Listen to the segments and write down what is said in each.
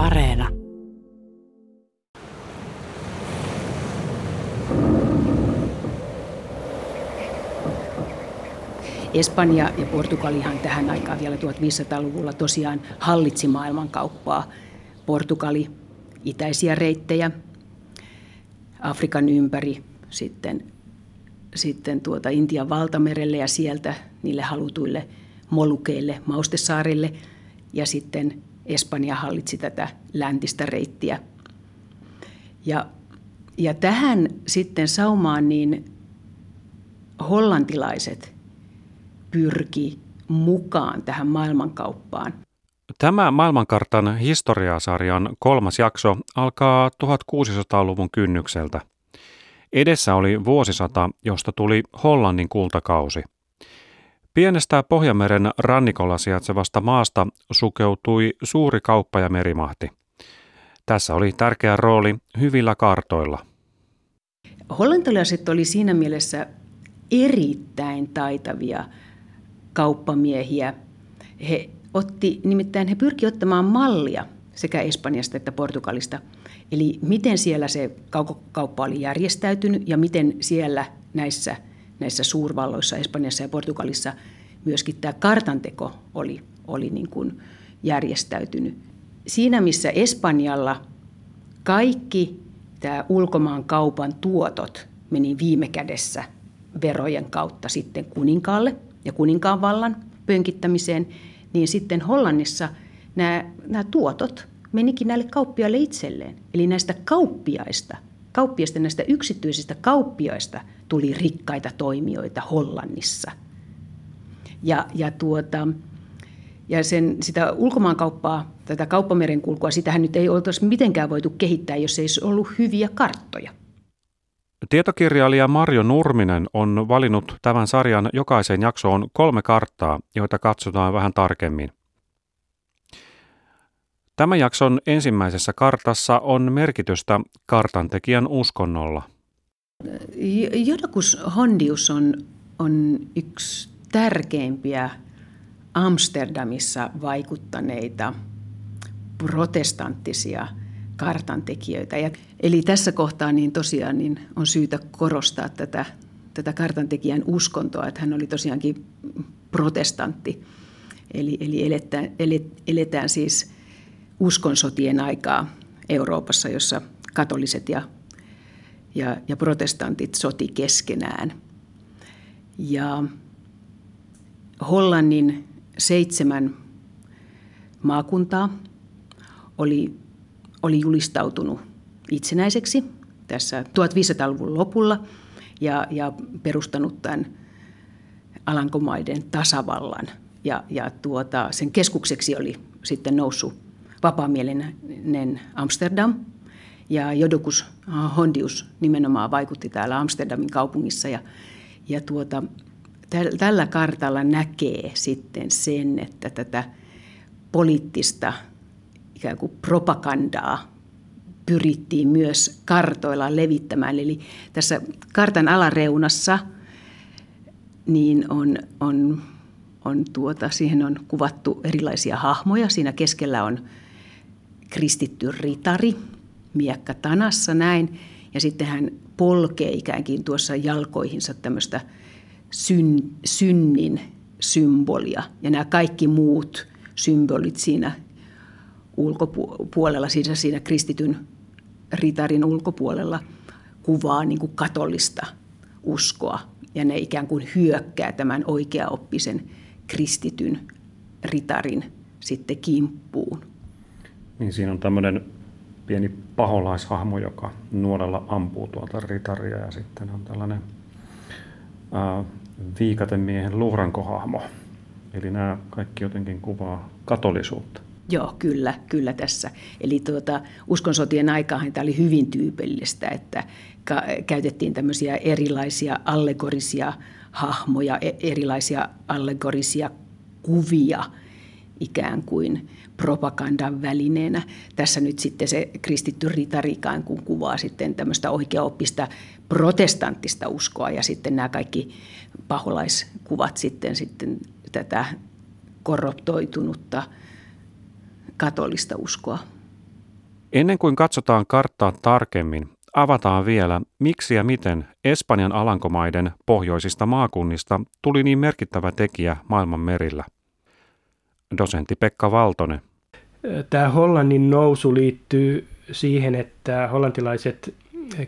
Areena. Espanja ja Portugalihan tähän aikaan vielä 1500-luvulla tosiaan hallitsi maailmankauppaa. Portugali itäisiä reittejä Afrikan ympäri, sitten, sitten tuota Intian valtamerelle ja sieltä niille halutuille Molukeille, Maustesaarille ja sitten Espanja hallitsi tätä läntistä reittiä. Ja, ja tähän sitten saumaan niin hollantilaiset pyrki mukaan tähän maailmankauppaan. Tämä maailmankartan historiasarjan kolmas jakso alkaa 1600-luvun kynnykseltä. Edessä oli vuosisata, josta tuli Hollannin kultakausi. Pienestä Pohjanmeren rannikolla sijaitsevasta maasta sukeutui suuri kauppa- ja merimahti. Tässä oli tärkeä rooli hyvillä kartoilla. Hollantilaiset oli siinä mielessä erittäin taitavia kauppamiehiä. He otti, nimittäin he pyrki ottamaan mallia sekä Espanjasta että Portugalista. Eli miten siellä se kauppa oli järjestäytynyt ja miten siellä näissä, näissä suurvalloissa Espanjassa ja Portugalissa myöskin tämä kartanteko oli, oli niin kuin järjestäytynyt. Siinä missä Espanjalla kaikki tämä ulkomaan kaupan tuotot meni viime kädessä verojen kautta sitten kuninkaalle ja kuninkaan vallan pönkittämiseen, niin sitten Hollannissa nämä, nämä tuotot menikin näille kauppiaille itselleen. Eli näistä kauppiaista, kauppiaista näistä yksityisistä kauppiaista tuli rikkaita toimijoita Hollannissa. Ja, ja, tuota, ja sen, sitä ulkomaankauppaa, tätä kauppamerenkulkua, sitähän nyt ei oltaisi mitenkään voitu kehittää, jos ei olisi ollut hyviä karttoja. Tietokirjailija Marjo Nurminen on valinnut tämän sarjan jokaiseen jaksoon kolme karttaa, joita katsotaan vähän tarkemmin. Tämän jakson ensimmäisessä kartassa on merkitystä kartantekijän uskonnolla. Jodakus Hondius on, on yksi tärkeimpiä Amsterdamissa vaikuttaneita protestanttisia – kartantekijöitä. Ja, eli tässä kohtaa niin tosiaan niin on syytä korostaa tätä, tätä kartantekijän uskontoa, että hän oli tosiaankin protestantti. Eli, eli eletään, eletään siis uskonsotien aikaa Euroopassa, jossa katoliset ja, ja, ja protestantit soti keskenään. Ja Hollannin seitsemän maakuntaa oli oli julistautunut itsenäiseksi tässä 1500-luvun lopulla ja, ja perustanut tämän Alankomaiden tasavallan. Ja, ja tuota, sen keskukseksi oli sitten noussut vapaamielinen Amsterdam. Ja Jodokus Hondius nimenomaan vaikutti täällä Amsterdamin kaupungissa. Ja, ja tuota, tällä kartalla näkee sitten sen, että tätä poliittista ikään kuin propagandaa pyrittiin myös kartoilla levittämään. Eli tässä kartan alareunassa niin on, on, on tuota, siihen on kuvattu erilaisia hahmoja. Siinä keskellä on kristitty ritari, miekka tanassa näin. Ja sitten hän polkee ikäänkin tuossa jalkoihinsa tämmöistä syn, synnin symbolia. Ja nämä kaikki muut symbolit siinä ulkopuolella, siinä, siinä kristityn ritarin ulkopuolella kuvaa niin kuin katolista uskoa. Ja ne ikään kuin hyökkää tämän oikeaoppisen kristityn ritarin sitten kimppuun. Niin siinä on tämmöinen pieni paholaishahmo, joka nuorella ampuu tuolta ritaria ja sitten on tällainen ää, viikatemiehen luurankohahmo. Eli nämä kaikki jotenkin kuvaa katolisuutta. Joo, kyllä, kyllä tässä. Eli tuota, uskonsotien aikaan tämä oli hyvin tyypillistä, että ka- käytettiin tämmöisiä erilaisia allegorisia hahmoja, e- erilaisia allegorisia kuvia ikään kuin propagandan välineenä. Tässä nyt sitten se kristitty ritari ikään kuin kuvaa sitten tämmöistä oikeaoppista protestanttista uskoa ja sitten nämä kaikki paholaiskuvat sitten, sitten tätä korruptoitunutta – katolista uskoa. Ennen kuin katsotaan karttaa tarkemmin, avataan vielä, miksi ja miten Espanjan alankomaiden pohjoisista maakunnista tuli niin merkittävä tekijä maailman merillä. Dosentti Pekka Valtonen. Tämä Hollannin nousu liittyy siihen, että hollantilaiset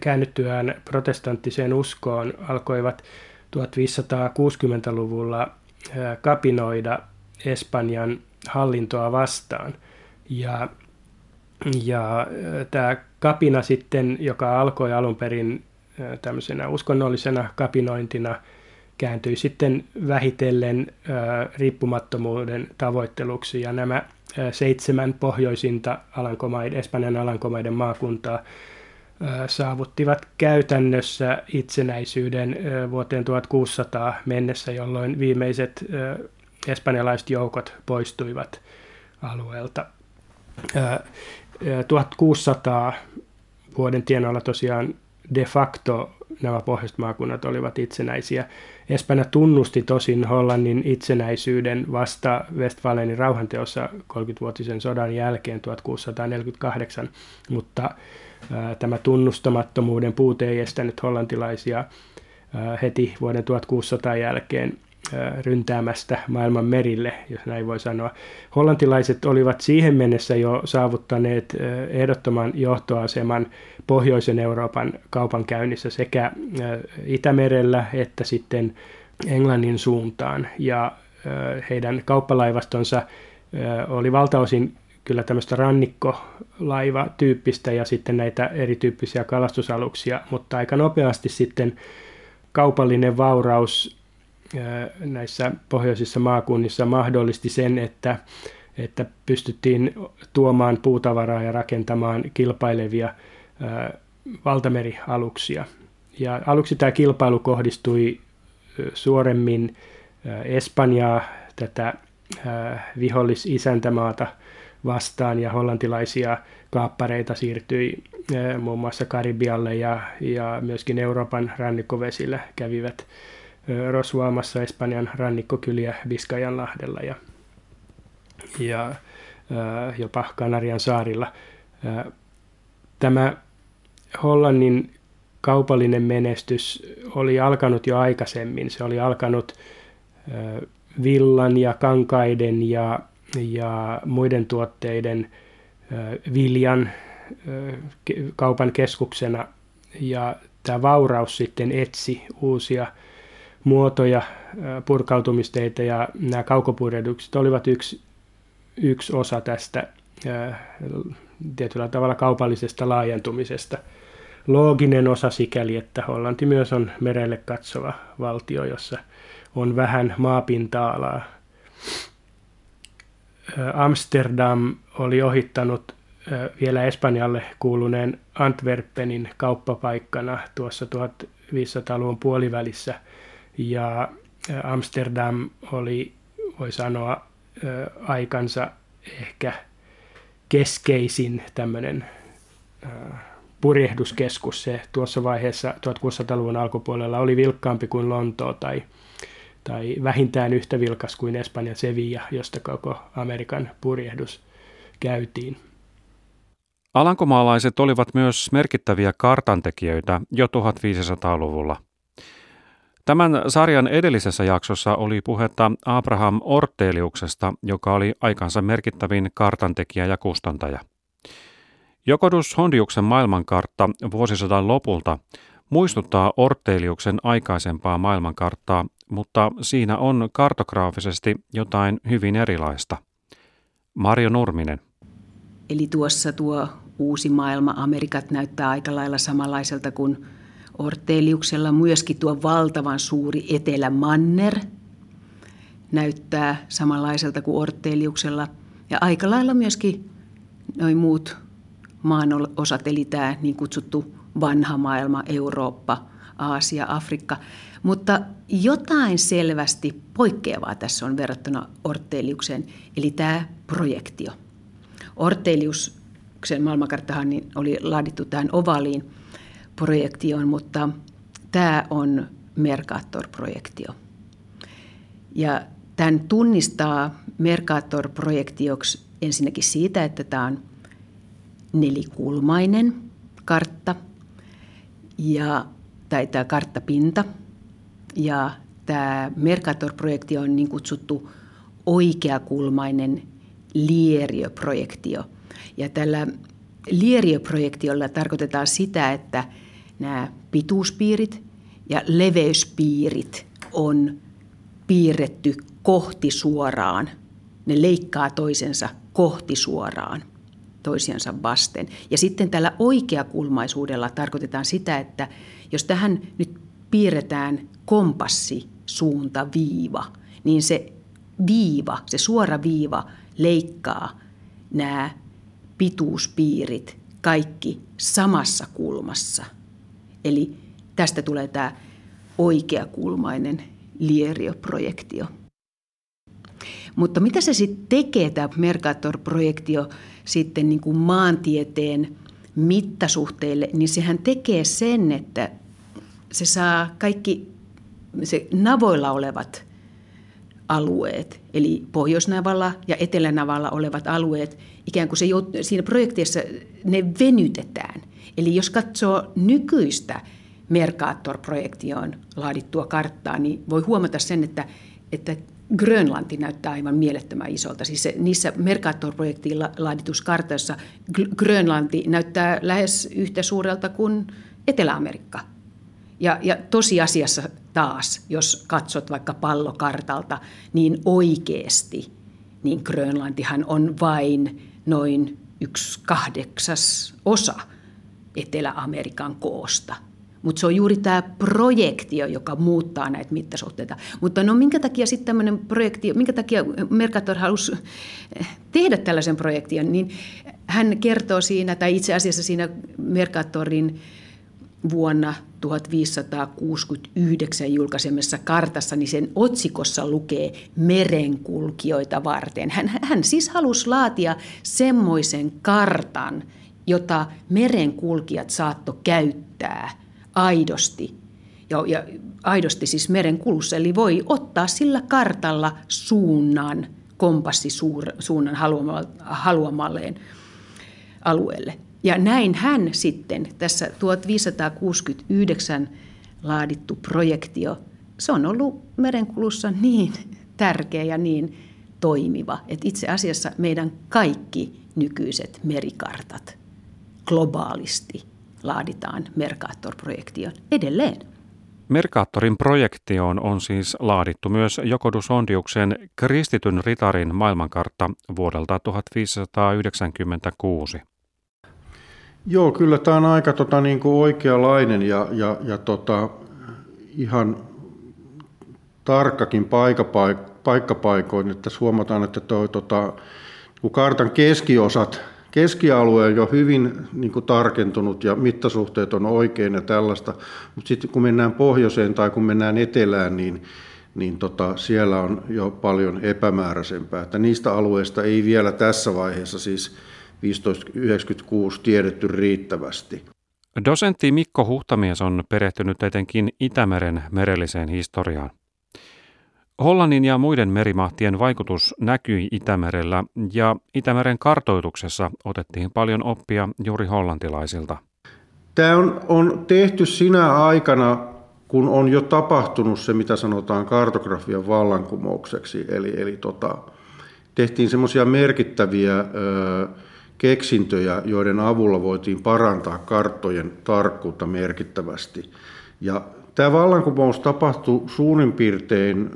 käännyttyään protestanttiseen uskoon alkoivat 1560-luvulla kapinoida Espanjan hallintoa vastaan. Ja, ja tämä kapina sitten, joka alkoi alun perin tämmöisenä uskonnollisena kapinointina, kääntyi sitten vähitellen riippumattomuuden tavoitteluksi. Ja nämä seitsemän pohjoisinta Alankomaiden, Espanjan alankomaiden maakuntaa saavuttivat käytännössä itsenäisyyden vuoteen 1600 mennessä, jolloin viimeiset espanjalaiset joukot poistuivat alueelta. 1600 vuoden tienoilla tosiaan de facto nämä pohjoiset maakunnat olivat itsenäisiä. Espanja tunnusti tosin Hollannin itsenäisyyden vasta Westfalenin rauhanteossa 30-vuotisen sodan jälkeen 1648, mutta tämä tunnustamattomuuden puute ei estänyt hollantilaisia heti vuoden 1600 jälkeen ryntäämästä maailman merille, jos näin voi sanoa. Hollantilaiset olivat siihen mennessä jo saavuttaneet ehdottoman johtoaseman pohjoisen Euroopan kaupankäynnissä sekä Itämerellä että sitten Englannin suuntaan. Ja heidän kauppalaivastonsa oli valtaosin kyllä tämmöistä rannikkolaiva-tyyppistä ja sitten näitä erityyppisiä kalastusaluksia, mutta aika nopeasti sitten kaupallinen vauraus näissä pohjoisissa maakunnissa mahdollisti sen, että, että pystyttiin tuomaan puutavaraa ja rakentamaan kilpailevia valtamerialuksia. Ja aluksi tämä kilpailu kohdistui suoremmin Espanjaa, tätä vihollisisäntämaata vastaan ja hollantilaisia kaappareita siirtyi muun muassa Karibialle ja, ja myöskin Euroopan rannikkovesillä kävivät rosvaamassa Espanjan rannikkokyliä Biskajanlahdella ja, ja jopa Kanarian saarilla. Tämä Hollannin kaupallinen menestys oli alkanut jo aikaisemmin. Se oli alkanut villan ja kankaiden ja, ja muiden tuotteiden viljan kaupan keskuksena. Ja tämä vauraus sitten etsi uusia muotoja, purkautumisteitä ja nämä kaukopurjehdukset olivat yksi, yksi osa tästä tietyllä tavalla kaupallisesta laajentumisesta. Looginen osa sikäli, että Hollanti myös on merelle katsova valtio, jossa on vähän maapinta-alaa. Amsterdam oli ohittanut vielä Espanjalle kuuluneen Antwerpenin kauppapaikkana tuossa 1500-luvun puolivälissä – ja Amsterdam oli, voi sanoa, aikansa ehkä keskeisin tämmöinen purjehduskeskus. Se tuossa vaiheessa 1600-luvun alkupuolella oli vilkkaampi kuin Lontoo tai, tai vähintään yhtä vilkas kuin Espanjan Sevilla, josta koko Amerikan purjehdus käytiin. Alankomaalaiset olivat myös merkittäviä kartantekijöitä jo 1500-luvulla – Tämän sarjan edellisessä jaksossa oli puhetta Abraham Orteliuksesta, joka oli aikansa merkittävin kartantekijä ja kustantaja. Jokodus Hondiuksen maailmankartta vuosisadan lopulta muistuttaa Orteliuksen aikaisempaa maailmankarttaa, mutta siinä on kartograafisesti jotain hyvin erilaista. Marjo Nurminen. Eli tuossa tuo uusi maailma, Amerikat näyttää aika lailla samanlaiselta kuin Orteliuksella myöskin tuo valtavan suuri Etelämanner näyttää samanlaiselta kuin Orteliuksella. Ja aika lailla myöskin noin muut maan osat, eli tämä niin kutsuttu vanha maailma, Eurooppa, Aasia, Afrikka. Mutta jotain selvästi poikkeavaa tässä on verrattuna Orteliukseen, eli tämä projektio. Orteliuksen maailmankarttahan niin oli laadittu tähän ovaliin – projektioon, mutta tämä on Mercator-projektio. Ja tämän tunnistaa Mercator-projektioksi ensinnäkin siitä, että tämä on nelikulmainen kartta ja, tai tämä karttapinta. Ja tämä Mercator-projekti on niin kutsuttu oikeakulmainen lieriöprojektio. Ja tällä lieriöprojektiolla tarkoitetaan sitä, että nämä pituuspiirit ja leveyspiirit on piirretty kohti suoraan. Ne leikkaa toisensa kohti suoraan toisiansa vasten. Ja sitten tällä oikeakulmaisuudella tarkoitetaan sitä, että jos tähän nyt piirretään kompassi, suunta, viiva, niin se viiva, se suora viiva leikkaa nämä pituuspiirit kaikki samassa kulmassa. Eli tästä tulee tämä oikeakulmainen lieriöprojektio. Mutta mitä se sitten tekee, tämä Mercator-projektio, sitten niin kuin maantieteen mittasuhteille, niin sehän tekee sen, että se saa kaikki se navoilla olevat alueet, eli Pohjoisnavalla ja Etelänavalla olevat alueet, ikään kuin se siinä projektissa ne venytetään. Eli jos katsoo nykyistä Mercator-projektioon laadittua karttaa, niin voi huomata sen, että, että Grönlanti näyttää aivan mielettömän isolta. Siis se, niissä Mercator-projektiin laaditussa kartoissa Grönlanti näyttää lähes yhtä suurelta kuin Etelä-Amerikka. Ja, ja tosiasiassa taas, jos katsot vaikka pallokartalta, niin oikeasti niin Grönlantihan on vain noin yksi kahdeksas osa Etelä-Amerikan koosta – mutta se on juuri tämä projektio, joka muuttaa näitä mittasuhteita. Mutta no minkä takia sitten tämmöinen projekti, minkä takia Mercator halusi eh, tehdä tällaisen projektion, niin hän kertoo siinä, tai itse asiassa siinä Mercatorin vuonna 1569 julkaisemassa kartassa, niin sen otsikossa lukee merenkulkijoita varten. Hän, hän siis halusi laatia semmoisen kartan, jota merenkulkijat saatto käyttää – aidosti. Ja, ja aidosti siis merenkulussa, eli voi ottaa sillä kartalla suunnan, kompassisuunnan haluamalleen alueelle. Ja näin hän sitten, tässä 1569 laadittu projektio, se on ollut merenkulussa niin tärkeä ja niin toimiva, että itse asiassa meidän kaikki nykyiset merikartat globaalisti laaditaan Mercator-projektioon edelleen. Mercatorin projektioon on siis laadittu myös Jokodus Ondiuksen kristityn ritarin maailmankartta vuodelta 1596. Joo, kyllä tämä on aika tota, niin kuin oikeanlainen ja, ja, ja tota, ihan tarkkakin paikkapaikoin, että huomataan, että toi, tota, kun kartan keskiosat keskialue on jo hyvin niin kuin tarkentunut ja mittasuhteet on oikein ja tällaista, mutta sitten kun mennään pohjoiseen tai kun mennään etelään, niin, niin tota, siellä on jo paljon epämääräisempää. Että niistä alueista ei vielä tässä vaiheessa siis 1596 tiedetty riittävästi. Dosentti Mikko Huhtamies on perehtynyt etenkin Itämeren merelliseen historiaan. Hollannin ja muiden merimahtien vaikutus näkyi Itämerellä ja Itämeren kartoituksessa otettiin paljon oppia juuri hollantilaisilta. Tämä on, on tehty sinä aikana, kun on jo tapahtunut se, mitä sanotaan kartografian vallankumoukseksi. Eli, eli tota, tehtiin semmoisia merkittäviä ö, keksintöjä, joiden avulla voitiin parantaa karttojen tarkkuutta merkittävästi. Ja tämä vallankumous tapahtui suurin piirtein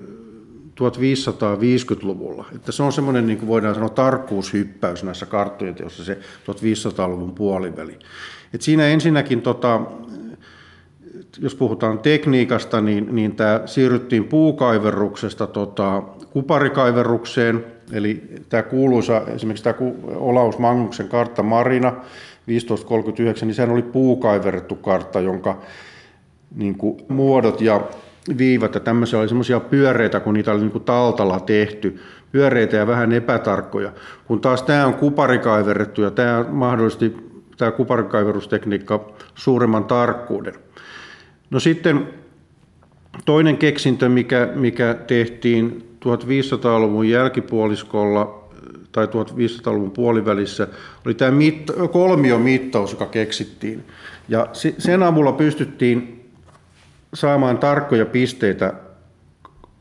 1550-luvulla. Että se on semmoinen, niin kuin voidaan sanoa, tarkkuushyppäys näissä karttojen teossa, se 1500-luvun puoliväli. Et siinä ensinnäkin, tota, jos puhutaan tekniikasta, niin, niin tämä siirryttiin puukaiverruksesta tota, kuparikaiverrukseen, eli tämä kuuluisa, esimerkiksi tämä Olaus Magnuksen kartta Marina 1539, niin sehän oli puukaiverrettu kartta, jonka niin kuin, muodot ja viivat ja tämmöisiä oli semmoisia pyöreitä, kun niitä oli niin kuin taltalla tehty, pyöreitä ja vähän epätarkkoja. Kun taas tämä on kuparikaiverrettu ja tämä mahdollisesti tämä kuparikaiverustekniikka suuremman tarkkuuden. No sitten toinen keksintö, mikä, mikä tehtiin 1500-luvun jälkipuoliskolla tai 1500-luvun puolivälissä oli tämä mitta, kolmiomittaus, joka keksittiin. Ja sen avulla pystyttiin saamaan tarkkoja pisteitä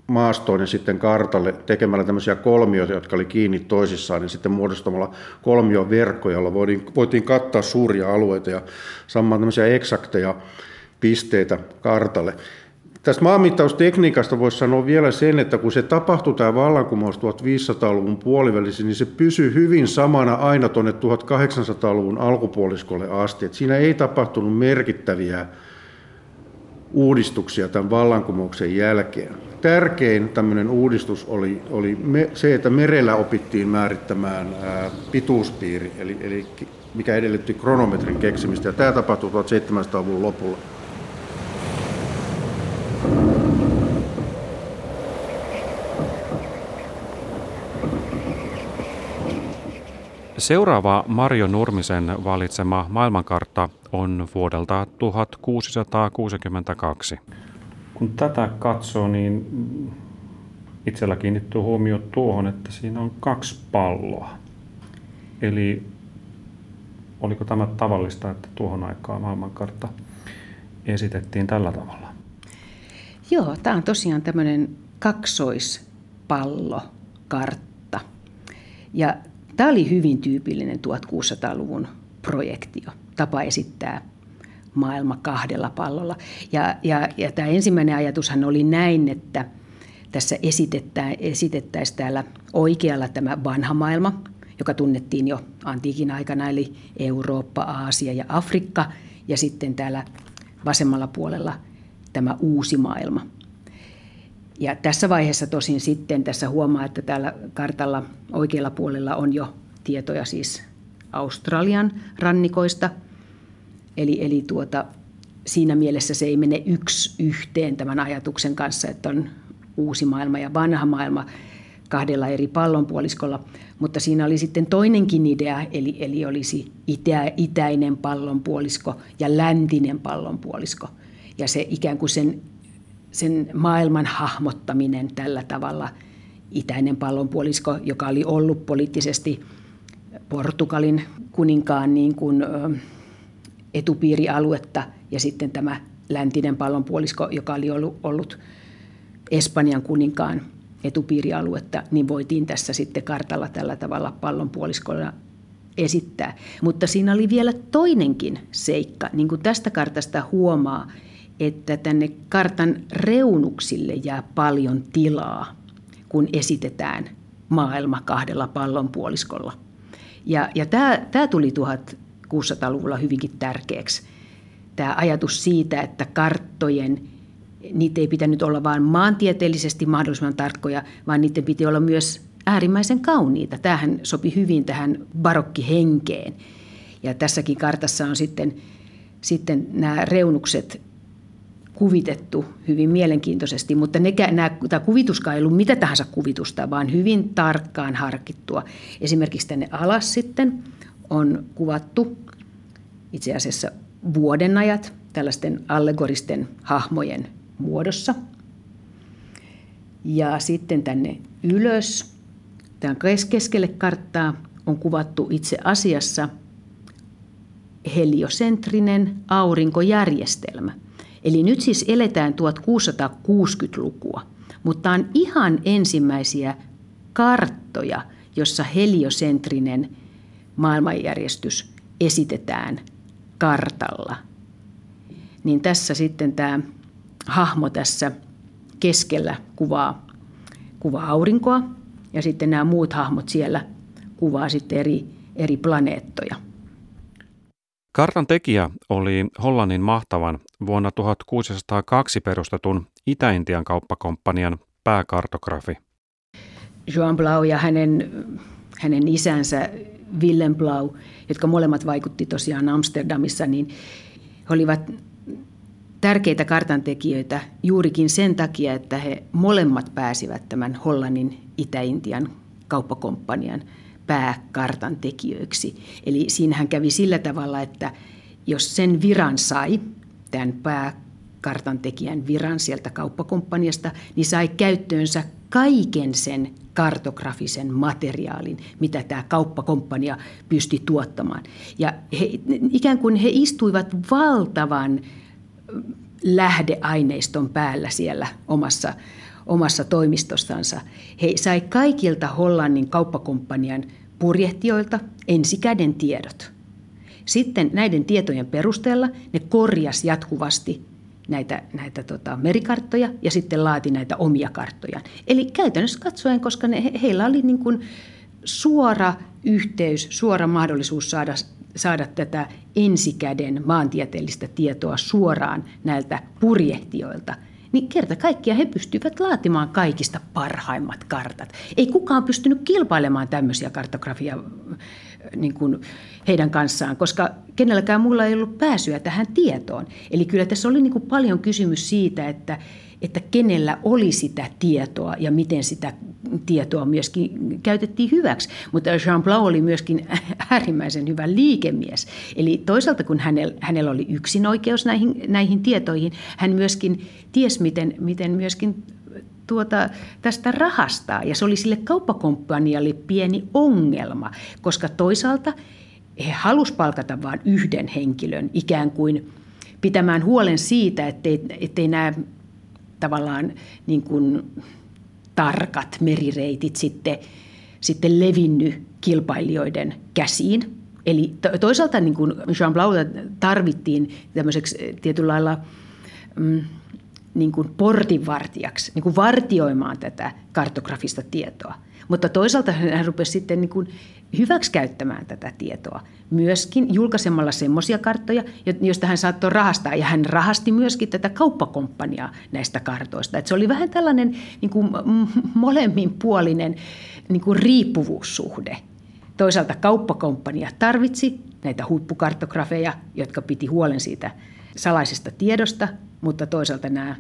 maastoon ja sitten kartalle tekemällä tämmöisiä kolmioita, jotka oli kiinni toisissaan, niin sitten muodostamalla kolmion verkkoja, jolla voitiin, voitiin kattaa suuria alueita ja saamaan tämmöisiä eksakteja pisteitä kartalle. Tästä maanmittaustekniikasta voisi sanoa vielä sen, että kun se tapahtui tämä vallankumous 1500-luvun puolivälissä, niin se pysyi hyvin samana aina tuonne 1800-luvun alkupuoliskolle asti. että siinä ei tapahtunut merkittäviä uudistuksia tämän vallankumouksen jälkeen. Tärkein tämmöinen uudistus oli, oli me, se, että merellä opittiin määrittämään ää, pituuspiiri, eli, eli mikä edellytti kronometrin keksimistä, ja tämä tapahtui 1700-luvun lopulla. Seuraava Mario Nurmisen valitsema maailmankartta on vuodelta 1662. Kun tätä katsoo, niin itsellä kiinnittyy huomio tuohon, että siinä on kaksi palloa. Eli oliko tämä tavallista, että tuohon aikaan maailmankartta esitettiin tällä tavalla? Joo, tämä on tosiaan tämmöinen kaksoispallokartta. Ja Tämä oli hyvin tyypillinen 1600-luvun projektio, tapa esittää maailma kahdella pallolla. Ja, ja, ja tämä ensimmäinen ajatushan oli näin, että tässä esitettäisiin täällä oikealla tämä vanha maailma, joka tunnettiin jo antiikin aikana, eli Eurooppa, Aasia ja Afrikka, ja sitten täällä vasemmalla puolella tämä uusi maailma. Ja tässä vaiheessa tosin sitten tässä huomaa, että täällä kartalla oikealla puolella on jo tietoja siis Australian rannikoista. Eli, eli tuota, siinä mielessä se ei mene yksi yhteen tämän ajatuksen kanssa, että on uusi maailma ja vanha maailma kahdella eri pallonpuoliskolla. Mutta siinä oli sitten toinenkin idea, eli, eli olisi itä, itäinen pallonpuolisko ja läntinen pallonpuolisko. Ja se ikään kuin sen sen maailman hahmottaminen tällä tavalla. Itäinen pallonpuolisko, joka oli ollut poliittisesti Portugalin kuninkaan niin kuin, etupiirialuetta, ja sitten tämä läntinen pallonpuolisko, joka oli ollut, ollut Espanjan kuninkaan etupiirialuetta, niin voitiin tässä sitten kartalla tällä tavalla pallonpuoliskolla esittää. Mutta siinä oli vielä toinenkin seikka, niin kuin tästä kartasta huomaa, että tänne kartan reunuksille jää paljon tilaa, kun esitetään maailma kahdella pallonpuoliskolla. Ja, ja tämä, tämä tuli 1600-luvulla hyvinkin tärkeäksi. Tämä ajatus siitä, että karttojen, niitä ei pitänyt olla vain maantieteellisesti mahdollisimman tarkkoja, vaan niiden piti olla myös äärimmäisen kauniita. Tämähän sopi hyvin tähän barokkihenkeen. Ja tässäkin kartassa on sitten, sitten nämä reunukset kuvitettu hyvin mielenkiintoisesti, mutta ne, nämä, tämä kuvituskaan ei ollut mitä tahansa kuvitusta, vaan hyvin tarkkaan harkittua. Esimerkiksi tänne alas sitten on kuvattu itse asiassa vuodenajat tällaisten allegoristen hahmojen muodossa. Ja sitten tänne ylös, tämän keskelle karttaa, on kuvattu itse asiassa heliosentrinen aurinkojärjestelmä – Eli nyt siis eletään 1660-lukua, mutta on ihan ensimmäisiä karttoja, jossa heliosentrinen maailmanjärjestys esitetään kartalla. Niin tässä sitten tämä hahmo tässä keskellä kuvaa, kuvaa aurinkoa ja sitten nämä muut hahmot siellä kuvaa sitten eri, eri planeettoja. Kartan tekijä oli Hollannin mahtavan vuonna 1602 perustetun Itä-Intian kauppakomppanian pääkartografi. Joan Blau ja hänen, hänen isänsä Willem Blau, jotka molemmat vaikutti tosiaan Amsterdamissa, niin he olivat tärkeitä kartantekijöitä juurikin sen takia, että he molemmat pääsivät tämän Hollannin Itä-Intian kauppakomppanian pääkartan tekijöiksi. Eli siinähän kävi sillä tavalla, että jos sen viran sai, tämän kartantekijän viran sieltä kauppakomppaniasta, niin sai käyttöönsä kaiken sen kartografisen materiaalin, mitä tämä kauppakomppania pystyi tuottamaan. Ja he, ikään kuin he istuivat valtavan lähdeaineiston päällä siellä omassa, omassa toimistossansa. He sai kaikilta Hollannin kauppakomppanian purjehtijoilta ensikäden tiedot. Sitten näiden tietojen perusteella ne korjas jatkuvasti näitä, näitä tota, merikarttoja ja sitten laati näitä omia karttoja. Eli käytännössä katsoen, koska ne, heillä oli niin kuin suora yhteys, suora mahdollisuus saada, saada tätä ensikäden maantieteellistä tietoa suoraan näiltä purjehtijoilta, niin kerta kaikkiaan he pystyivät laatimaan kaikista parhaimmat kartat. Ei kukaan pystynyt kilpailemaan tämmöisiä kartografia niin kuin heidän kanssaan, koska kenelläkään mulla ei ollut pääsyä tähän tietoon. Eli kyllä tässä oli niin kuin paljon kysymys siitä, että, että kenellä oli sitä tietoa ja miten sitä tietoa myöskin käytettiin hyväksi. Mutta Jean Blanc oli myöskin äärimmäisen hyvä liikemies. Eli toisaalta kun hänellä, hänellä oli yksin oikeus näihin, näihin tietoihin, hän myöskin ties, miten, miten myöskin tuota, tästä rahastaa. Ja se oli sille kauppakomppanialle pieni ongelma, koska toisaalta he halusivat palkata vain yhden henkilön ikään kuin pitämään huolen siitä, ettei, ettei nämä tavallaan niin kuin tarkat merireitit sitten, sitten levinny kilpailijoiden käsiin. Eli toisaalta niin kuin Jean Blanc tarvittiin tämmöiseksi tietyllä lailla mm, niin kuin portinvartijaksi, niin kuin vartioimaan tätä kartografista tietoa. Mutta toisaalta hän rupesi sitten niin kuin hyväksikäyttämään tätä tietoa myöskin julkaisemalla semmoisia karttoja, joista hän saattoi rahastaa. Ja hän rahasti myöskin tätä kauppakomppaniaa näistä kartoista. Että se oli vähän tällainen niin kuin molemminpuolinen niin kuin riippuvuussuhde. Toisaalta kauppakomppania tarvitsi näitä huippukartografeja, jotka piti huolen siitä salaisesta tiedosta, mutta toisaalta nämä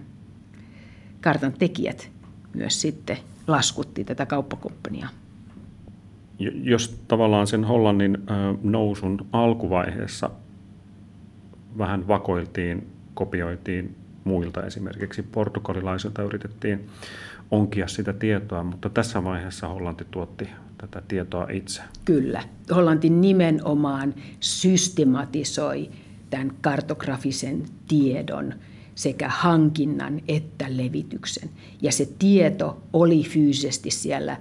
kartan tekijät myös sitten laskutti tätä kauppakomppaniaa. Jos tavallaan sen Hollannin nousun alkuvaiheessa vähän vakoiltiin, kopioitiin muilta esimerkiksi portugalilaisilta yritettiin onkia sitä tietoa, mutta tässä vaiheessa Hollanti tuotti tätä tietoa itse. Kyllä. Hollanti nimenomaan systematisoi tämän kartografisen tiedon sekä hankinnan että levityksen. Ja se tieto oli fyysisesti siellä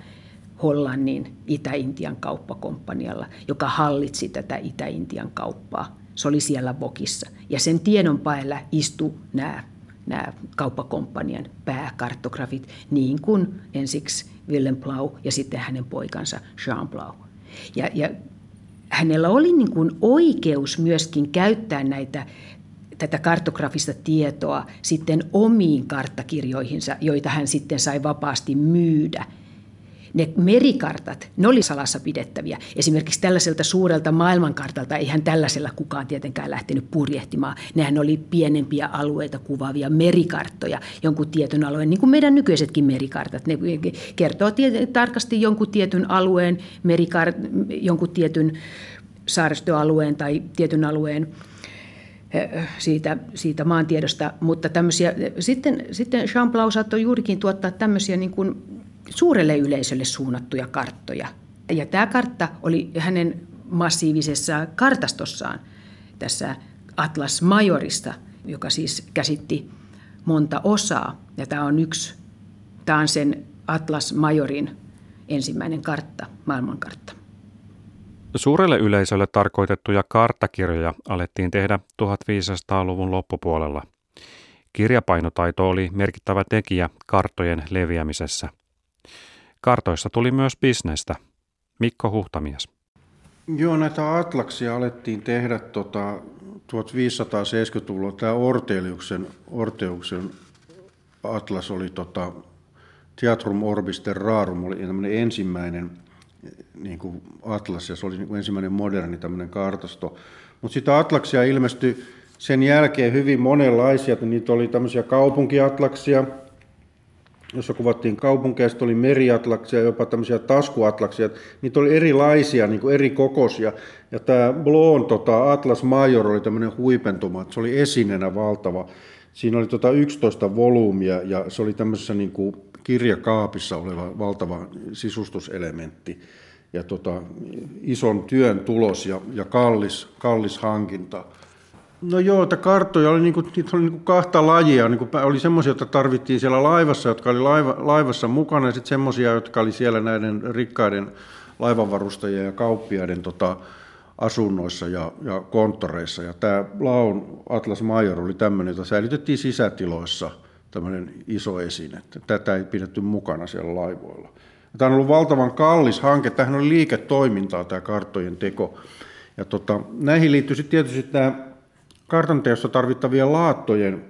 Hollannin Itä-Intian kauppakomppanialla, joka hallitsi tätä Itä-Intian kauppaa. Se oli siellä Vokissa. Ja sen tiedon päällä istui nämä, nämä kauppakomppanian pääkartografit, niin kuin ensiksi Willem Blau ja sitten hänen poikansa Jean Blau. Ja, ja hänellä oli niin kuin oikeus myöskin käyttää näitä tätä kartografista tietoa sitten omiin karttakirjoihinsa, joita hän sitten sai vapaasti myydä. Ne merikartat, ne oli salassa pidettäviä. Esimerkiksi tällaiselta suurelta maailmankartalta eihän tällaisella kukaan tietenkään lähtenyt purjehtimaan. Nehän oli pienempiä alueita kuvaavia merikarttoja jonkun tietyn alueen, niin kuin meidän nykyisetkin merikartat. Ne kertoo tarkasti jonkun tietyn alueen, merikart, jonkun tietyn saaristoalueen tai tietyn alueen siitä, siitä maantiedosta, mutta tämmöisiä, sitten, sitten Jean Blau saattoi juurikin tuottaa tämmöisiä niin kuin suurelle yleisölle suunnattuja karttoja. Ja tämä kartta oli hänen massiivisessa kartastossaan tässä Atlas Majorista, joka siis käsitti monta osaa. Ja tämä on yksi, tämä on sen Atlas Majorin ensimmäinen kartta, maailmankartta. Suurelle yleisölle tarkoitettuja karttakirjoja alettiin tehdä 1500-luvun loppupuolella. Kirjapainotaito oli merkittävä tekijä karttojen leviämisessä. Kartoissa tuli myös bisnestä. Mikko Huhtamies. Joo, näitä atlaksia alettiin tehdä tota, 1570-luvulla. Tämä Orteliuksen, Orteuksen atlas oli tota, Theatrum Orbis Terrarum, oli ensimmäinen – niin kuin Atlas, ja se oli niin kuin ensimmäinen moderni tämmöinen kartasto. Mutta sitä Atlaksia ilmestyi sen jälkeen hyvin monenlaisia, niitä oli tämmöisiä kaupunkiatlaksia, jossa kuvattiin kaupunkeja, sitten oli meriatlaksia, jopa tämmöisiä taskuatlaksia. Niitä oli erilaisia, niin kuin eri kokoisia. Ja tämä Blon tota, Atlas Major oli tämmöinen huipentuma, että se oli esinenä valtava. Siinä oli tota 11 volyymia ja se oli tämmöisessä niin kuin kirjakaapissa oleva valtava sisustuselementti ja tota, ison työn tulos ja, ja kallis, kallis hankinta. No joo, että karttoja oli, niinku, niitä oli niinku kahta lajia. Niinku, oli semmoisia, joita tarvittiin siellä laivassa, jotka oli laiva, laivassa mukana, ja sitten semmoisia, jotka oli siellä näiden rikkaiden laivanvarustajien ja kauppiaiden tota, asunnoissa ja, ja konttoreissa. Ja tämä Laun Atlas Major oli tämmöinen, jota säilytettiin sisätiloissa, tämmöinen iso esine. Tätä ei pidetty mukana siellä laivoilla. Tämä on ollut valtavan kallis hanke. Tähän oli liiketoimintaa tämä karttojen teko. Ja tota, näihin liittyy sitten tietysti tämä kartanteossa tarvittavien laattojen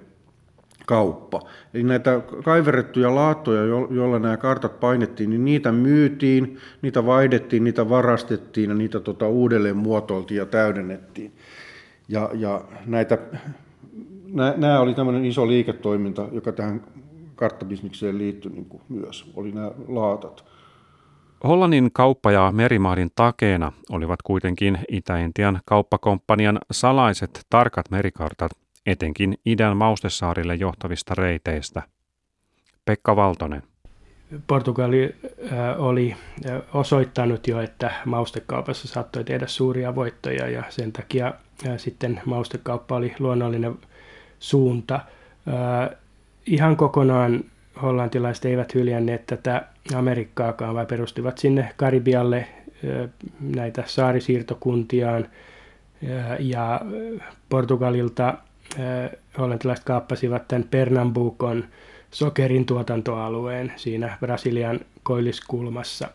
kauppa. Eli näitä kaiverrettuja laattoja, joilla nämä kartat painettiin, niin niitä myytiin, niitä vaihdettiin, niitä varastettiin ja niitä tota uudelleen muotoiltiin ja täydennettiin. Ja, ja näitä, nämä oli tämmöinen iso liiketoiminta, joka tähän karttabisnikseen liittyi niin kuin myös, oli nämä laatat. Hollannin kauppa- ja merimahdin takeena olivat kuitenkin Itä-Intian kauppakomppanian salaiset tarkat merikartat, etenkin idän Maustesaarille johtavista reiteistä. Pekka Valtonen. Portugali oli osoittanut jo, että maustekaupassa saattoi tehdä suuria voittoja ja sen takia sitten maustekauppa oli luonnollinen suunta. Ihan kokonaan hollantilaiset eivät hyljänneet tätä Amerikkaakaan, vai perustivat sinne Karibialle näitä saarisiirtokuntiaan ja Portugalilta hollantilaiset kaappasivat tämän Pernambucon sokerin tuotantoalueen siinä Brasilian koilliskulmassa.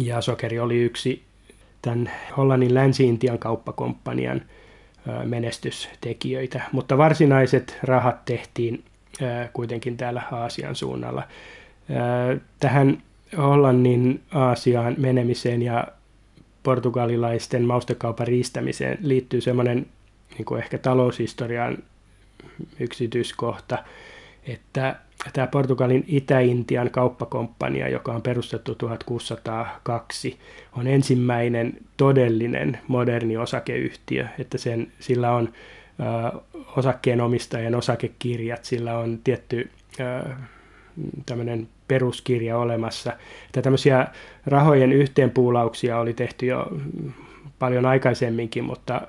Ja sokeri oli yksi tämän Hollannin Länsi-Intian kauppakomppanian menestystekijöitä, mutta varsinaiset rahat tehtiin kuitenkin täällä Aasian suunnalla. Tähän Hollannin Aasiaan menemiseen ja portugalilaisten maustekaupan riistämiseen liittyy semmoinen niin ehkä taloushistorian yksityiskohta, että tämä Portugalin Itä-Intian kauppakomppania, joka on perustettu 1602, on ensimmäinen todellinen moderni osakeyhtiö, että sen, sillä on osakkeenomistajien osakekirjat, sillä on tietty tämmöinen peruskirja olemassa. Että tämmöisiä rahojen yhteenpuulauksia oli tehty jo paljon aikaisemminkin, mutta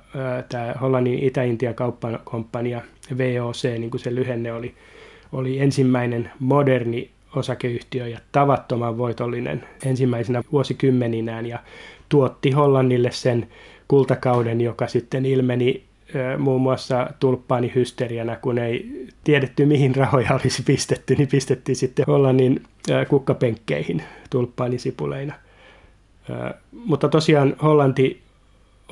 tämä Hollannin Itä-Intian kauppakomppania VOC, niin kuin se lyhenne oli, oli ensimmäinen moderni osakeyhtiö ja tavattoman voitollinen ensimmäisenä vuosikymmeninään ja tuotti Hollannille sen kultakauden, joka sitten ilmeni muun muassa tulppaanihysteriana, kun ei tiedetty mihin rahoja olisi pistetty, niin pistettiin sitten Hollannin kukkapenkkeihin tulppaanisipuleina. Mutta tosiaan Hollanti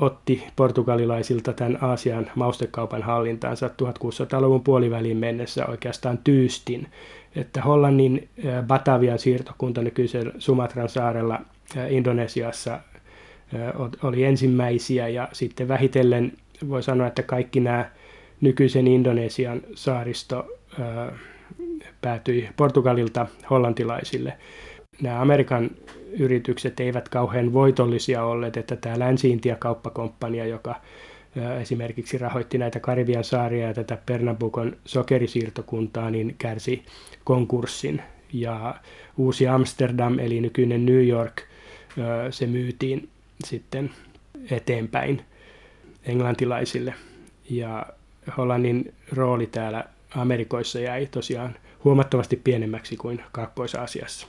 otti portugalilaisilta tämän Aasian maustekaupan hallintaansa 1600-luvun puoliväliin mennessä oikeastaan tyystin, että Hollannin Batavian siirtokunta nykyisen Sumatran saarella Indonesiassa oli ensimmäisiä ja sitten vähitellen voi sanoa, että kaikki nämä nykyisen Indonesian saaristo päätyi Portugalilta hollantilaisille. Nämä Amerikan yritykset eivät kauhean voitollisia olleet, että tämä Länsi-Intia-kauppakomppania, joka esimerkiksi rahoitti näitä Karibian saaria ja tätä Pernambucon sokerisiirtokuntaa, niin kärsi konkurssin. Ja uusi Amsterdam, eli nykyinen New York, se myytiin sitten eteenpäin englantilaisille. Ja Hollannin rooli täällä Amerikoissa jäi tosiaan huomattavasti pienemmäksi kuin Kaakkois-Aasiassa.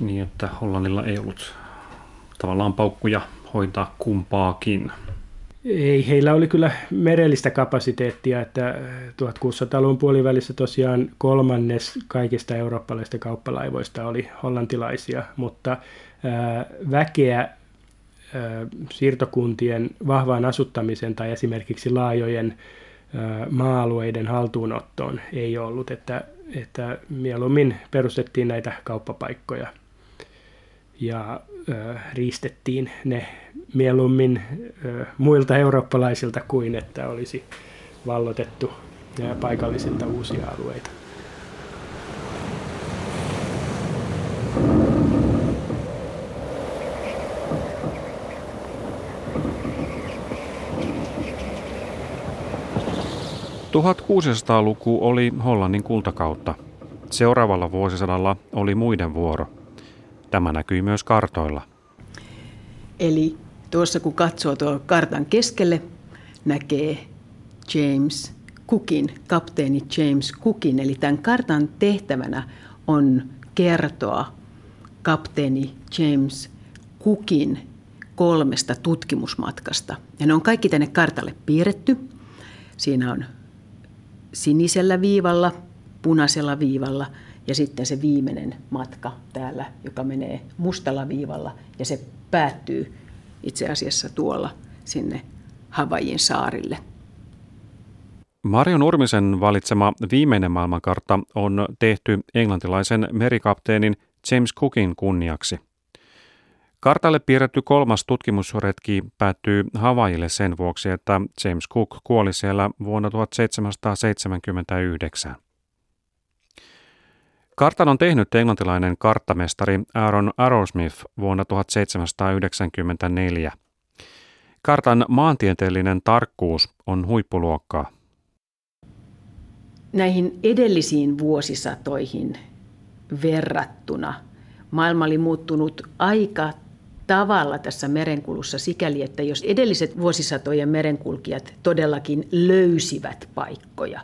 Niin, että Hollannilla ei ollut tavallaan paukkuja hoitaa kumpaakin. Ei, heillä oli kyllä merellistä kapasiteettia, että 1600-luvun puolivälissä tosiaan kolmannes kaikista eurooppalaisista kauppalaivoista oli hollantilaisia, mutta väkeä siirtokuntien vahvaan asuttamiseen tai esimerkiksi laajojen maa-alueiden haltuunottoon ei ollut, että, että mieluummin perustettiin näitä kauppapaikkoja ja riistettiin ne mieluummin muilta eurooppalaisilta kuin että olisi vallotettu paikallisilta uusia alueita. 1600-luku oli Hollannin kultakautta. Seuraavalla vuosisadalla oli muiden vuoro. Tämä näkyi myös kartoilla. Eli tuossa kun katsoo tuo kartan keskelle, näkee James Cookin, kapteeni James Cookin. Eli tämän kartan tehtävänä on kertoa kapteeni James Cookin kolmesta tutkimusmatkasta. Ja ne on kaikki tänne kartalle piirretty. Siinä on sinisellä viivalla, punaisella viivalla ja sitten se viimeinen matka täällä, joka menee mustalla viivalla ja se päättyy itse asiassa tuolla sinne Havajin saarille. Marjo Nurmisen valitsema viimeinen maailmankartta on tehty englantilaisen merikapteenin James Cookin kunniaksi. Kartalle piirretty kolmas tutkimusretki päättyy Havaille sen vuoksi, että James Cook kuoli siellä vuonna 1779. Kartan on tehnyt englantilainen karttamestari Aaron Arrowsmith vuonna 1794. Kartan maantieteellinen tarkkuus on huippuluokkaa. Näihin edellisiin vuosisatoihin verrattuna maailma oli muuttunut aika tavalla tässä merenkulussa sikäli, että jos edelliset vuosisatojen merenkulkijat todellakin löysivät paikkoja,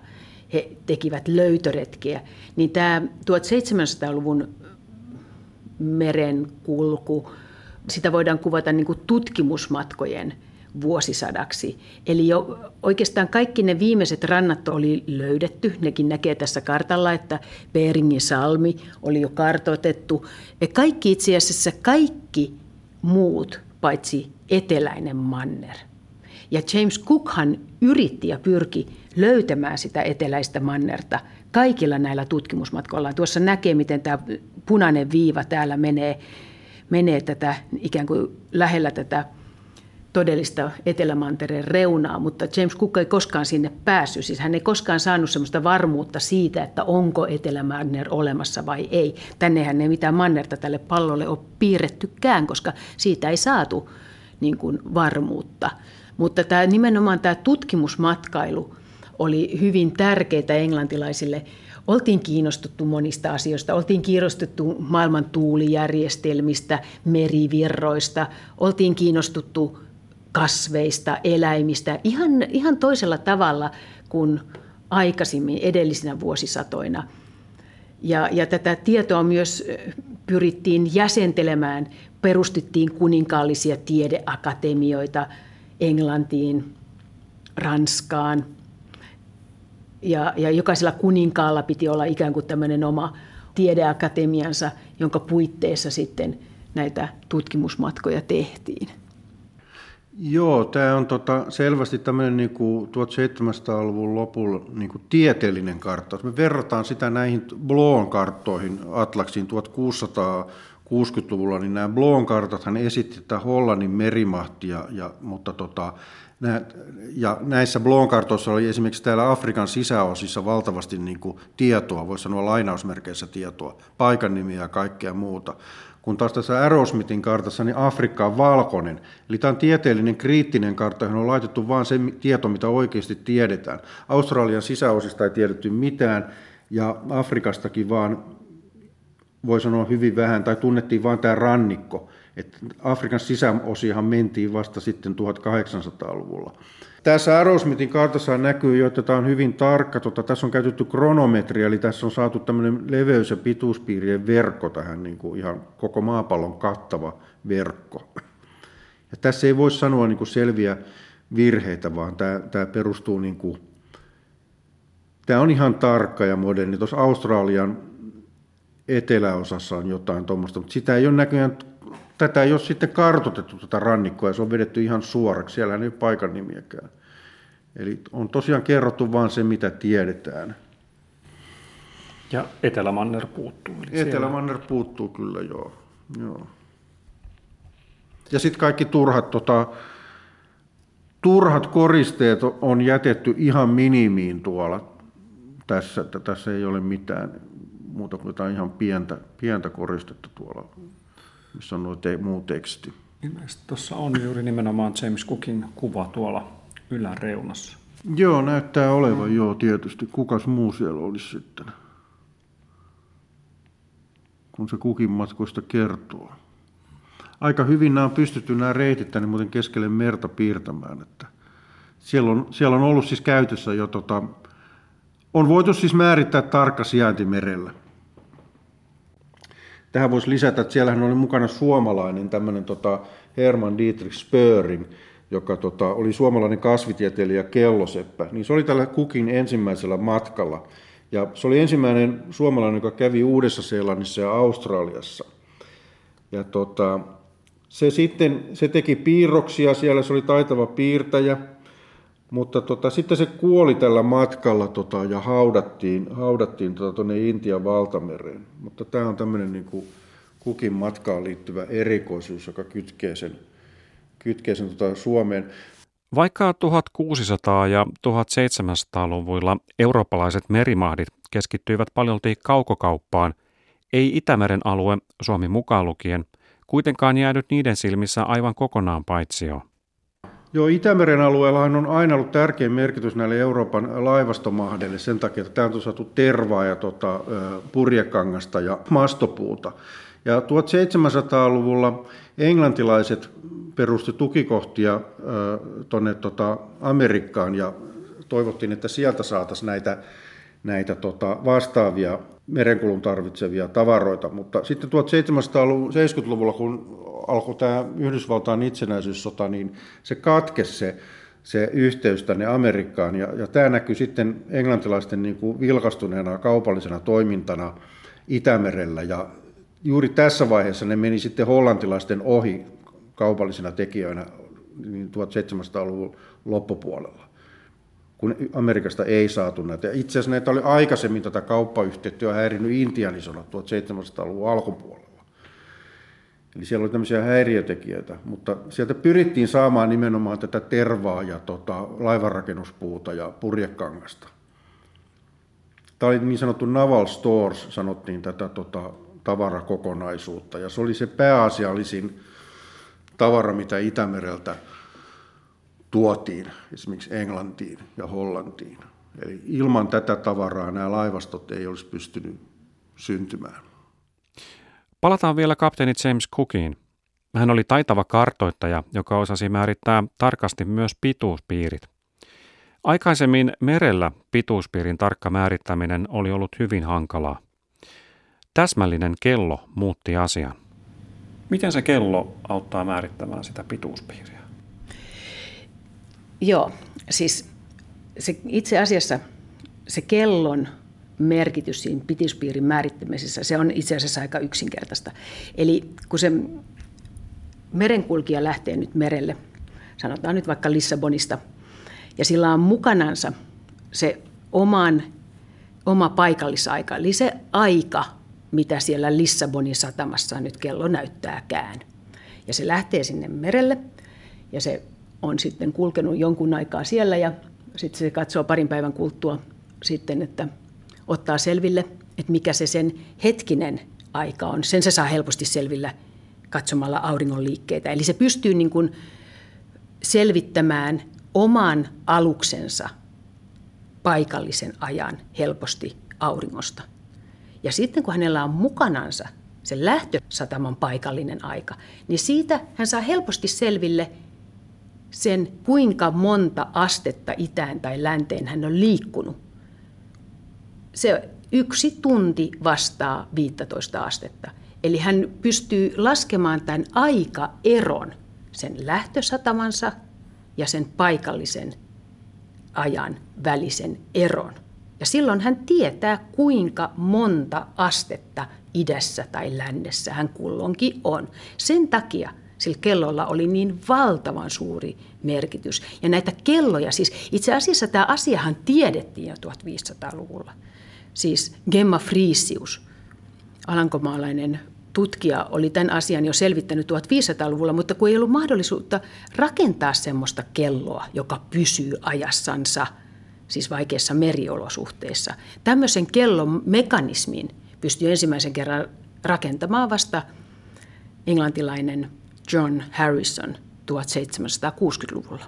he tekivät löytöretkiä, niin tämä 1700-luvun merenkulku, sitä voidaan kuvata niin kuin tutkimusmatkojen vuosisadaksi. Eli jo oikeastaan kaikki ne viimeiset rannat oli löydetty. Nekin näkee tässä kartalla, että Beringin salmi oli jo kartoitettu. Ja kaikki itse asiassa kaikki muut paitsi eteläinen manner. Ja James Cookhan yritti ja pyrki löytämään sitä eteläistä mannerta kaikilla näillä tutkimusmatkoilla. Tuossa näkee, miten tämä punainen viiva täällä menee, menee tätä ikään kuin lähellä tätä todellista Etelämantereen reunaa, mutta James Cook ei koskaan sinne päässyt. Siis hän ei koskaan saanut sellaista varmuutta siitä, että onko Etelämanner olemassa vai ei. Tännehän ei mitään mannerta tälle pallolle ole piirrettykään, koska siitä ei saatu niin kuin, varmuutta. Mutta tämä, nimenomaan tämä tutkimusmatkailu oli hyvin tärkeää englantilaisille. Oltiin kiinnostuttu monista asioista. Oltiin kiinnostuttu maailman tuulijärjestelmistä, merivirroista. Oltiin kiinnostuttu kasveista, eläimistä ihan, ihan toisella tavalla kuin aikaisemmin edellisinä vuosisatoina. Ja, ja tätä tietoa myös pyrittiin jäsentelemään, perustettiin kuninkaallisia tiedeakatemioita Englantiin, Ranskaan. Ja, ja jokaisella kuninkaalla piti olla ikään kuin tämmöinen oma tiedeakatemiansa, jonka puitteissa sitten näitä tutkimusmatkoja tehtiin. Joo, tämä on tota, selvästi tämmöinen niin 1700-luvun lopulla niin kuin tieteellinen kartta. me verrataan sitä näihin Bloon karttoihin Atlaksiin 1660-luvulla, niin nämä Bloon kartathan esitti tätä Hollannin merimahtia, ja, mutta tota, ja näissä Bloon kartoissa oli esimerkiksi täällä Afrikan sisäosissa valtavasti niin kuin tietoa, voisi sanoa lainausmerkeissä tietoa, paikan nimiä ja kaikkea muuta kun taas tässä Aerosmithin kartassa niin Afrikka on valkoinen. Eli tämä on tieteellinen kriittinen kartta, johon on laitettu vain se tieto, mitä oikeasti tiedetään. Australian sisäosista ei tiedetty mitään, ja Afrikastakin vaan voi sanoa hyvin vähän, tai tunnettiin vain tämä rannikko. Et Afrikan sisäosiahan mentiin vasta sitten 1800-luvulla. Tässä Aerosmithin kartassa näkyy jo, että tämä on hyvin tarkka. Tota, tässä on käytetty kronometria, eli tässä on saatu tämmöinen leveys- ja pituuspiirien verkko tähän niin kuin ihan koko maapallon kattava verkko. Ja tässä ei voi sanoa niin kuin selviä virheitä, vaan tämä, tämä perustuu niin kuin, tämä on ihan tarkka ja moderni. Tuossa Australian eteläosassa on jotain tuommoista, mutta sitä ei ole näköjään, tätä ei ole sitten kartotettu tätä rannikkoa ja se on vedetty ihan suoraksi. Siellä ei ole paikan nimiäkään. Eli on tosiaan kerrottu vain se, mitä tiedetään. Ja Etelämanner puuttuu. Etelämanner siellä... puuttuu kyllä, joo. joo. Ja sitten kaikki turhat, tota, turhat koristeet on jätetty ihan minimiin tuolla. Tässä, että tässä ei ole mitään muuta kuin jotain ihan pientä, pientä koristetta tuolla, missä on nuo te, muu teksti. Ilmeisesti tuossa on juuri nimenomaan James Cookin kuva tuolla yläreunassa. Joo, näyttää olevan, mm. joo, tietysti. Kukas muu siellä olisi sitten? Kun se kukin matkoista kertoo. Aika hyvin nämä on pystytty nämä reitit tänne muuten keskelle merta piirtämään, että siellä on, siellä on ollut siis käytössä jo tota, on voitu siis määrittää tarkka sijainti merellä. Tähän voisi lisätä, että siellähän oli mukana suomalainen tämmöinen tota Herman Dietrich Spöring, joka tota, oli suomalainen kasvitieteilijä kelloseppä, niin se oli tällä Kukin ensimmäisellä matkalla. Ja se oli ensimmäinen suomalainen, joka kävi Uudessa-Seelannissa ja Australiassa. Ja tota, se sitten se teki piirroksia siellä, se oli taitava piirtäjä, mutta tota, sitten se kuoli tällä matkalla tota, ja haudattiin, haudattiin tuonne tota, Intian valtamereen. Mutta tämä on tämmöinen niin kuin kukin matkaan liittyvä erikoisuus, joka kytkee sen, kytkee sen tota, Suomeen. Vaikka 1600- ja 1700-luvuilla eurooppalaiset merimahdit keskittyivät paljolti kaukokauppaan, ei Itämeren alue, Suomi mukaan lukien, kuitenkaan jäänyt niiden silmissä aivan kokonaan paitsioon. Joo, Itämeren alueellahan on aina ollut tärkein merkitys näille Euroopan laivastomahdelle sen takia, että täältä on saatu tervaa ja tota, purjekangasta ja mastopuuta. Ja 1700-luvulla englantilaiset perusti tukikohtia tuonne tota Amerikkaan ja toivottiin, että sieltä saataisiin näitä, näitä tota vastaavia merenkulun tarvitsevia tavaroita. Mutta sitten 1770-luvulla, kun alkoi tämä Yhdysvaltain itsenäisyyssota, niin se katkesi se, se yhteys tänne Amerikkaan. Ja, ja tämä näkyy sitten englantilaisten niin kuin vilkastuneena kaupallisena toimintana Itämerellä. Ja juuri tässä vaiheessa ne meni sitten hollantilaisten ohi kaupallisina tekijöinä niin 1700-luvun loppupuolella kun Amerikasta ei saatu näitä. Itse asiassa näitä oli aikaisemmin tätä kauppayhteyttä häirinyt Intianisona 1700-luvun alkupuolella. Eli siellä oli tämmöisiä häiriötekijöitä, mutta sieltä pyrittiin saamaan nimenomaan tätä tervaa ja tota, laivanrakennuspuuta ja purjekangasta. Tämä oli niin sanottu naval stores, sanottiin tätä tota, tavarakokonaisuutta, ja se oli se pääasiallisin tavara, mitä Itämereltä tuotiin esimerkiksi Englantiin ja Hollantiin. Eli ilman tätä tavaraa nämä laivastot ei olisi pystynyt syntymään. Palataan vielä kapteeni James Cookiin. Hän oli taitava kartoittaja, joka osasi määrittää tarkasti myös pituuspiirit. Aikaisemmin merellä pituuspiirin tarkka määrittäminen oli ollut hyvin hankalaa. Täsmällinen kello muutti asian. Miten se kello auttaa määrittämään sitä pituuspiiriä? Joo, siis se itse asiassa se kellon merkitys siinä pituuspiirin määrittämisessä, se on itse asiassa aika yksinkertaista. Eli kun se merenkulkija lähtee nyt merelle, sanotaan nyt vaikka Lissabonista, ja sillä on mukanansa se oman, oma paikallisaika, eli se aika, mitä siellä Lissabonin satamassa nyt kello näyttääkään. Ja se lähtee sinne merelle, ja se on sitten kulkenut jonkun aikaa siellä, ja sitten se katsoo parin päivän kuluttua sitten, että ottaa selville, että mikä se sen hetkinen aika on. Sen se saa helposti selvillä katsomalla auringon liikkeitä. Eli se pystyy niin kuin selvittämään oman aluksensa paikallisen ajan helposti auringosta. Ja sitten kun hänellä on mukanansa se lähtösataman paikallinen aika, niin siitä hän saa helposti selville sen, kuinka monta astetta itään tai länteen hän on liikkunut se yksi tunti vastaa 15 astetta. Eli hän pystyy laskemaan tämän aikaeron, sen lähtösatamansa ja sen paikallisen ajan välisen eron. Ja silloin hän tietää, kuinka monta astetta idässä tai lännessä hän kulloinkin on. Sen takia sillä kellolla oli niin valtavan suuri merkitys. Ja näitä kelloja, siis itse asiassa tämä asiahan tiedettiin jo 1500-luvulla. Siis Gemma Friisius, alankomaalainen tutkija, oli tämän asian jo selvittänyt 1500-luvulla, mutta kun ei ollut mahdollisuutta rakentaa semmoista kelloa, joka pysyy ajassansa, siis vaikeissa meriolosuhteissa. Tämmöisen kellon mekanismin pystyi ensimmäisen kerran rakentamaan vasta englantilainen John Harrison 1760-luvulla.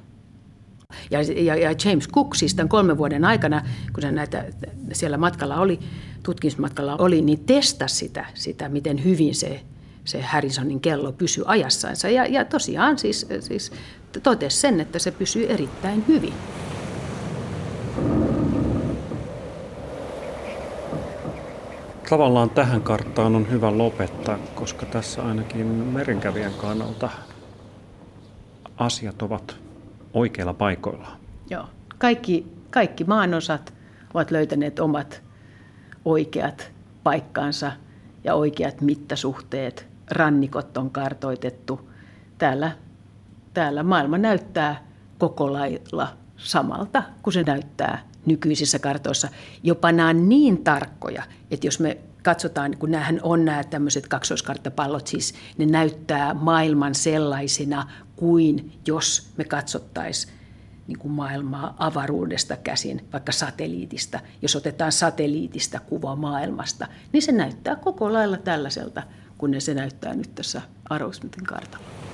Ja, ja, ja James Cook siis tämän kolmen vuoden aikana, kun se näitä siellä matkalla oli, tutkimusmatkalla oli, niin testasi sitä, sitä miten hyvin se, se Harrisonin kello pysyy ajassansa. Ja, ja tosiaan siis, siis totesi sen, että se pysyy erittäin hyvin. Tavallaan tähän karttaan on hyvä lopettaa, koska tässä ainakin merenkävijän kannalta asiat ovat oikeilla paikoilla. Joo. Kaikki, kaikki maanosat ovat löytäneet omat oikeat paikkaansa ja oikeat mittasuhteet. Rannikot on kartoitettu. Täällä, täällä maailma näyttää koko lailla samalta kuin se näyttää nykyisissä kartoissa. Jopa nämä on niin tarkkoja, että jos me katsotaan, kun näähän on nämä tämmöiset kaksoiskarttapallot, siis ne näyttää maailman sellaisina kuin jos me katsottaisiin niin kuin maailmaa avaruudesta käsin, vaikka satelliitista. Jos otetaan satelliitista kuva maailmasta, niin se näyttää koko lailla tällaiselta, kun se näyttää nyt tässä Arrowsmithin kartalla.